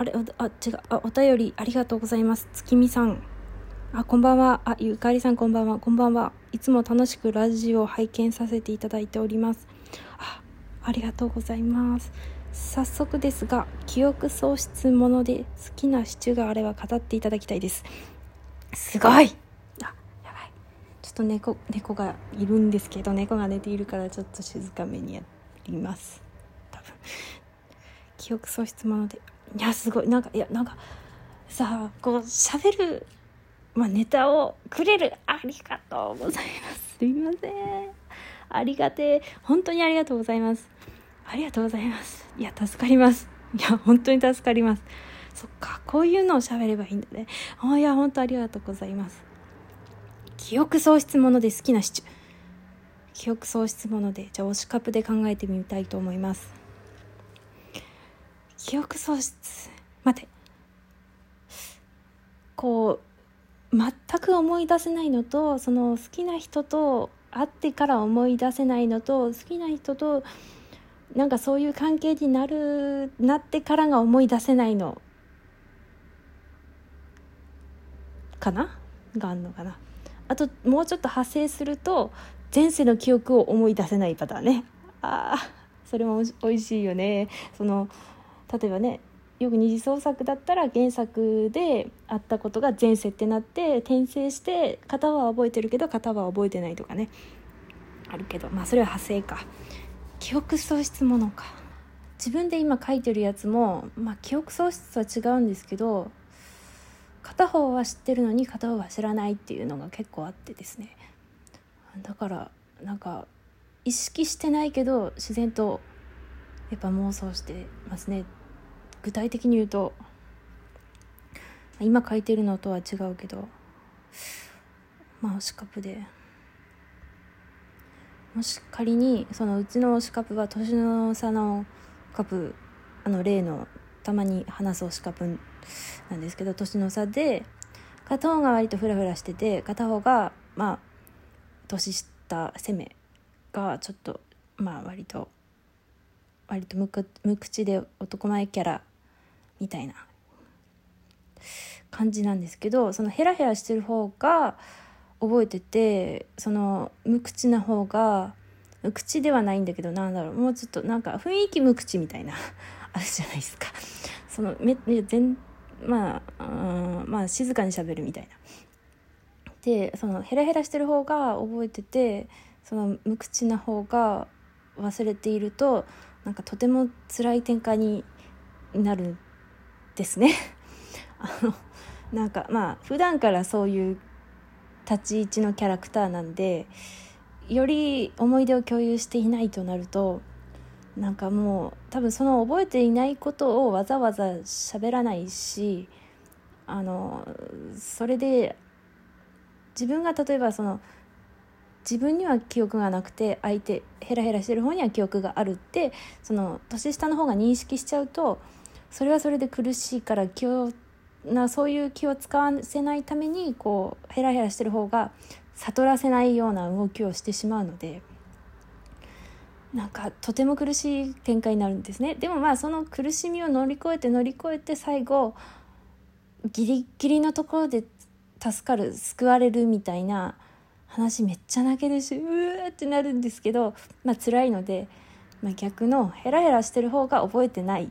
あれあ違う。あお便りありがとうございます。月見さん。あこんばんは。あゆかりさんこんばんは。こんばんは。いつも楽しくラジオを拝見させていただいております。あありがとうございます。早速ですが記憶喪失もので好きなシチューがあれば語っていただきたいです。すごい。あやばい。ちょっと猫猫がいるんですけど猫が寝ているからちょっと静かめにやります。多分。記憶喪失ものでいやすごい。なんかいやなんかさあこう喋るまあ、ネタをくれるありがとうございます。すいません。ありがてえ。本当にありがとうございます。ありがとうございます。いや助かります。いや本当に助かります。そっかこういうのを喋ればいいんだね。あいや本当ありがとうございます。記憶喪失もので好きなシチュー。記憶喪失ものでじゃあ推しカップで考えてみたいと思います。記憶喪失？待て。こう全く思い出せないのとその好きな人と会ってから思い出せないのと好きな人となんかそういう関係になるなってからが思い出せないの。かな？があるのかな？あともうちょっと派生すると前世の記憶を思い出せないパターンね。ああそれもおいしいよね。その例えばねよく二次創作だったら原作であったことが前世ってなって転生して型は覚えてるけど型は覚えてないとかね。あるけどまあそれは派生か。記憶喪失ものか。自分で今書いてるやつも、まあ、記憶喪失は違うんですけど片方は知ってるのに片方は知らないっていうのが結構あってですね。だからなんか意識してないけど自然とやっぱ妄想してますね。具体的に言うと今書いてるのとは違うけどまあ推しカップで。もし仮にそのうちの推しカップは年の差のカップあの例のたまに話す推しカップなんですけど年の差で片方が割とフラフラしてて片方がまあ年下攻めがちょっとまあ割と割と無口で男前キャラみたいな感じなんですけど そのヘラヘラしてる方が覚えててその無口な方が無口ではないんだけどなんだろうもうちょっとなんか雰囲気無口みたいなあるじゃないですか。そのめ全まあまあ静かにしゃべるみたいな。でそのヘラヘラしてる方が覚えててその無口な方が忘れているとなんかとても辛い展開になるんですね。あのなんかまあ普段からそういう立ち位置のキャラクターなんでより思い出を共有していないとなるとなんかもう多分その覚えていないことをわざわざ喋らないしあのそれで自分が例えばその自分には記憶がなくて相手ヘラヘラしてる方には記憶があるってその年下の方が認識しちゃうとそれはそれで苦しいから気をなそういう気を使わせないためにこうヘラヘラしてる方が悟らせないような動きをしてしまうのでなんかとても苦しい展開になるんですね。でもまあその苦しみを乗り越えて乗り越えて最後ギリギリのところで助かる救われるみたいな話めっちゃ泣けるしうーってなるんですけどまあ辛いので、まあ、逆のヘラヘラしてる方が覚えてない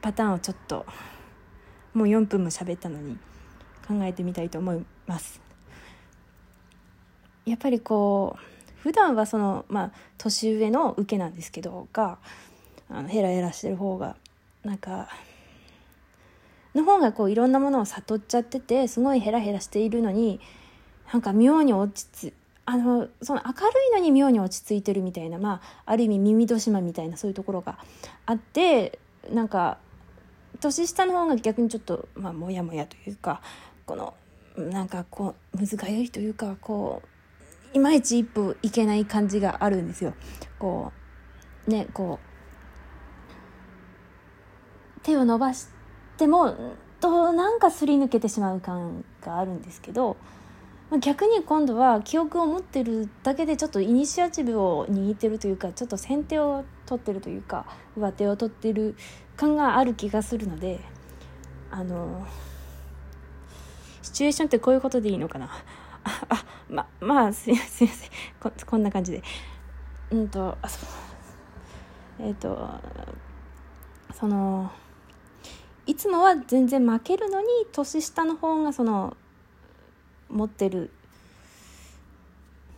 パターンをちょっともう4分も喋ったのに考えてみたいと思います。やっぱりこう普段はそのまあ年上の受けなんですけどがあのヘラヘラしてる方がなんかの方がこういろんなものを悟っちゃっててすごいヘラヘラしているのになんか妙に落ち着あのその明るいのに妙に落ち着いてるみたいなまあある意味耳戸島みたいなそういうところがあってなんか年下の方が逆にちょっとまあモヤモヤというかこのなんかこうむずがゆいというかこういまいち一歩いけない感じがあるんですよ。こうねこう手を伸ばしてもとなんかすり抜けてしまう感があるんですけどまあ逆に今度は記憶を持ってるだけでちょっとイニシアチブを握ってるというかちょっと先手を取ってるというか上手を取ってる感がある気がするのであのシチュエーションってこういうことでいいのかな？ああままあすいませんここんな感じで。うんとあそう。えっ、ー、とそのいつもは全然負けるのに年下の方がその持ってる。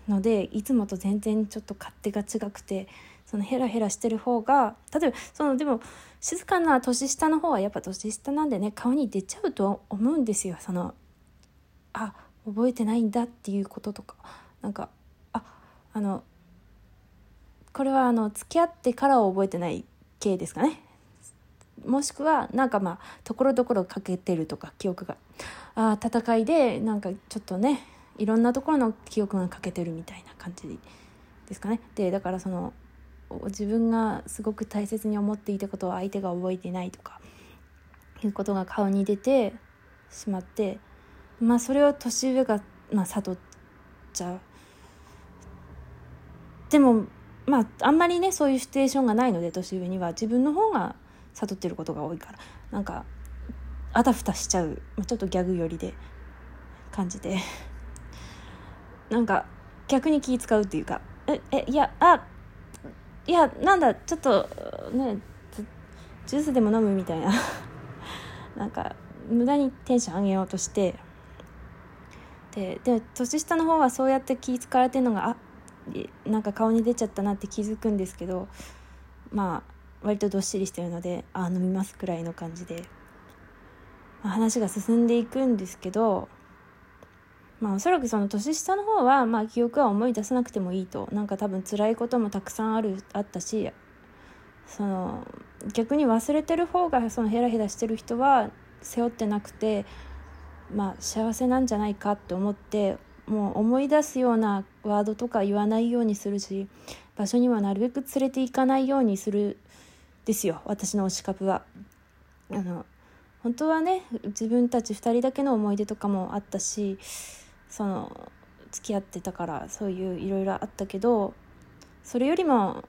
のでいつもと全然ちょっと勝手が違くてそのヘラヘラしてる方が例えばそのでも静かな年下の方はやっぱ年下なんでね顔に出ちゃうと思うんですよ。そのあ覚えてないんだっていうこととかなんかああのこれはあの付き合ってからは覚えてない系ですかね。もしくはなんかまあところどころ欠けてるとか記憶が。あ戦いでなんかちょっとねいろんなところの記憶が欠けてるみたいな感じですかね。でだからその自分がすごく大切に思っていたことを相手が覚えてないとかいうことが顔に出てしまってまあそれを年上が、まあ、悟っちゃう。でもまああんまりねそういうシチュエーションがないので年上には。自分の方が悟ってることが多いから。なんかあたふたしちゃう、まあ、ちょっとギャグ寄りで感じで なんか逆に気使うっていうかええいやあいやなんだちょっとねジュースでも飲むみたいな。なんか無駄にテンション上げようとして。でで年下の方はそうやって気使われてるのがあなんか顔に出ちゃったなって気づくんですけどまあ割とどっしりしてるのであ飲みますくらいの感じで、まあ、話が進んでいくんですけどまあおそらくその年下の方はまあ記憶は思い出さなくてもいいと。なんか多分辛いこともたくさんあるあったしその逆に忘れてる方がそのヘラヘラしてる人は背負ってなくてまあ幸せなんじゃないかって思ってもう思い出すようなワードとか言わないようにするし場所にはなるべく連れて行かないようにするですよ私の推し株は。あの本当はね自分たち2人だけの思い出とかもあったしその付き合ってたからそういういろいろあったけどそれよりも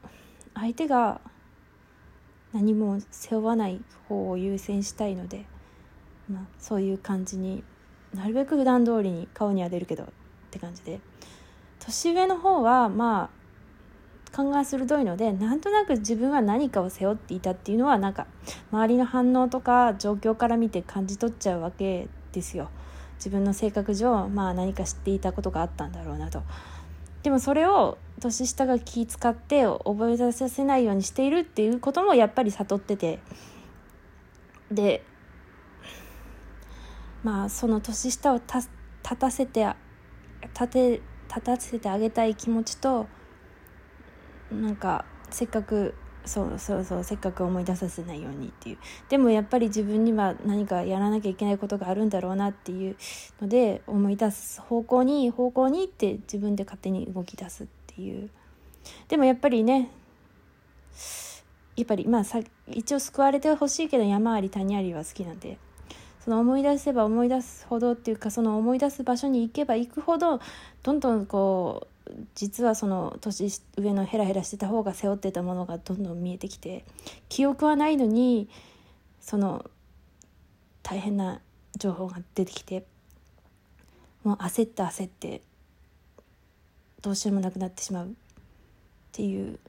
相手が何も背負わない方を優先したいので、まあ、そういう感じになるべく普段通りに顔には出るけどって感じで年上の方はまあ勘が鋭いのでなんとなく自分は何かを背負っていたっていうのはなんか周りの反応とか状況から見て感じ取っちゃうわけですよ。自分の性格上まあ何か知っていたことがあったんだろうなと。でもそれを年下が気使って覚えさせないようにしているっていうこともやっぱり悟ってて。でまあその年下を立たせて立て立たせてあげたい気持ちとなんかせっかくそうそうそうせっかく思い出させないようにっていう。でもやっぱり自分には何かやらなきゃいけないことがあるんだろうなっていうので思い出す方向に方向にって自分で勝手に動き出すっていう。でもやっぱりねやっぱりまあさ一応救われてほしいけど山あり谷ありは好きなんで。その思い出せば思い出すほどっていうかその思い出す場所に行けば行くほどどんどんこう実はその年上のヘラヘラしてた方が背負ってたものがどんどん見えてきて記憶はないのにその大変な情報が出てきてもう焦って焦ってどうしようもなくなってしまうっていう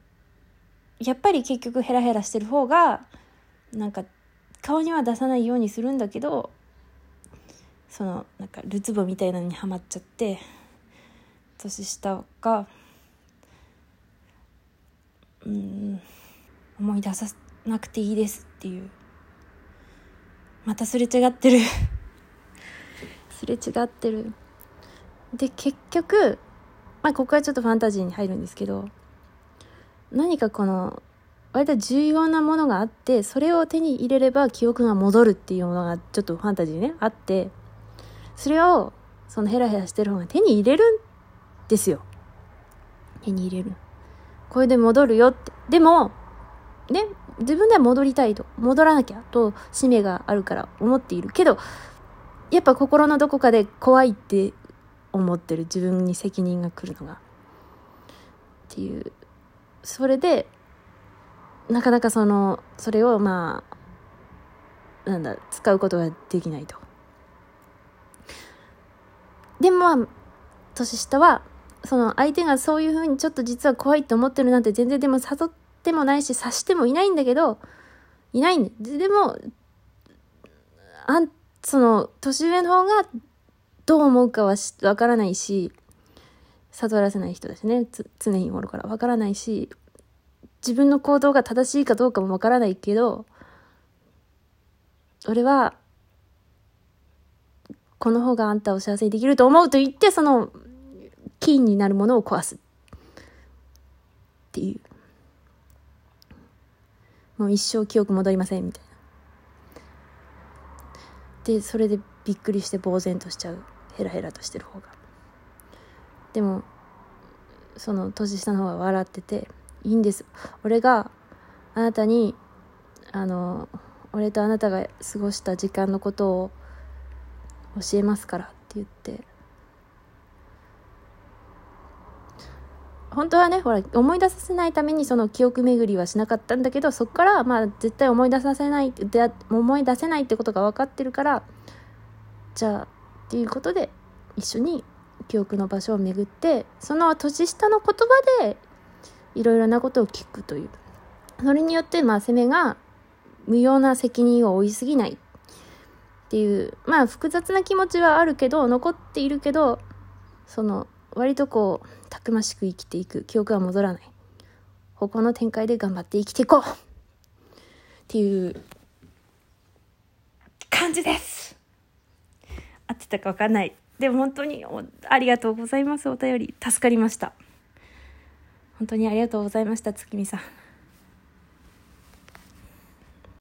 やっぱり結局ヘラヘラしてる方がなんか顔には出さないようにするんだけどそのなんかるつぼみたいなのにはまっちゃって。年下がうん思い出さなくていいですっていう。またすれ違ってる。すれ違ってる。で結局まあここはちょっとファンタジーに入るんですけど何かこの割と重要なものがあってそれを手に入れれば記憶が戻るっていうものがちょっとファンタジーねあってそれをそのヘラヘラしてる方が手に入れるですよ。手に入れる。これで戻るよって。でも、ね、自分では戻りたいと。戻らなきゃと使命があるから思っている。けど、やっぱ心のどこかで怖いって思ってる自分に責任が来るのが。っていう。それで、なかなかそのそれをまあなんだ使うことができないとでもまあ年下はその相手がそういうふうにちょっと実は怖いと思ってるなんて全然でも誘ってもないし察してもいないんだけどいないんででもあんその年上の方がどう思うかはわからないし悟らせない人だしね。常日頃からわからないし自分の行動が正しいかどうかもわからないけど俺はこの方があんたを幸せにできると思うと言ってその金になるものを壊す。っていう。もう一生記憶戻りませんみたいな。でそれでびっくりして呆然としちゃう。ヘラヘラとしてる方が。でもその年下の方が笑ってていいんです。俺があなたにあの俺とあなたが過ごした時間のことを教えますからって言って本当はねほら思い出させないためにその記憶巡りはしなかったんだけどそこからまあ絶対思い出させないで思い出せないってことが分かってるからじゃあっていうことで一緒に記憶の場所を巡ってその年下の言葉でいろいろなことを聞くという。それによってまあ攻めが無用な責任を負いすぎない。っていうまあ複雑な気持ちはあるけど残っているけどその割とこうたくましく生きていく記憶は戻らない。方向の展開で頑張って生きていこう。っていう感じです。合ってたか分かんない。でも本当にありがとうございます。お便り助かりました。本当にありがとうございました月見さん。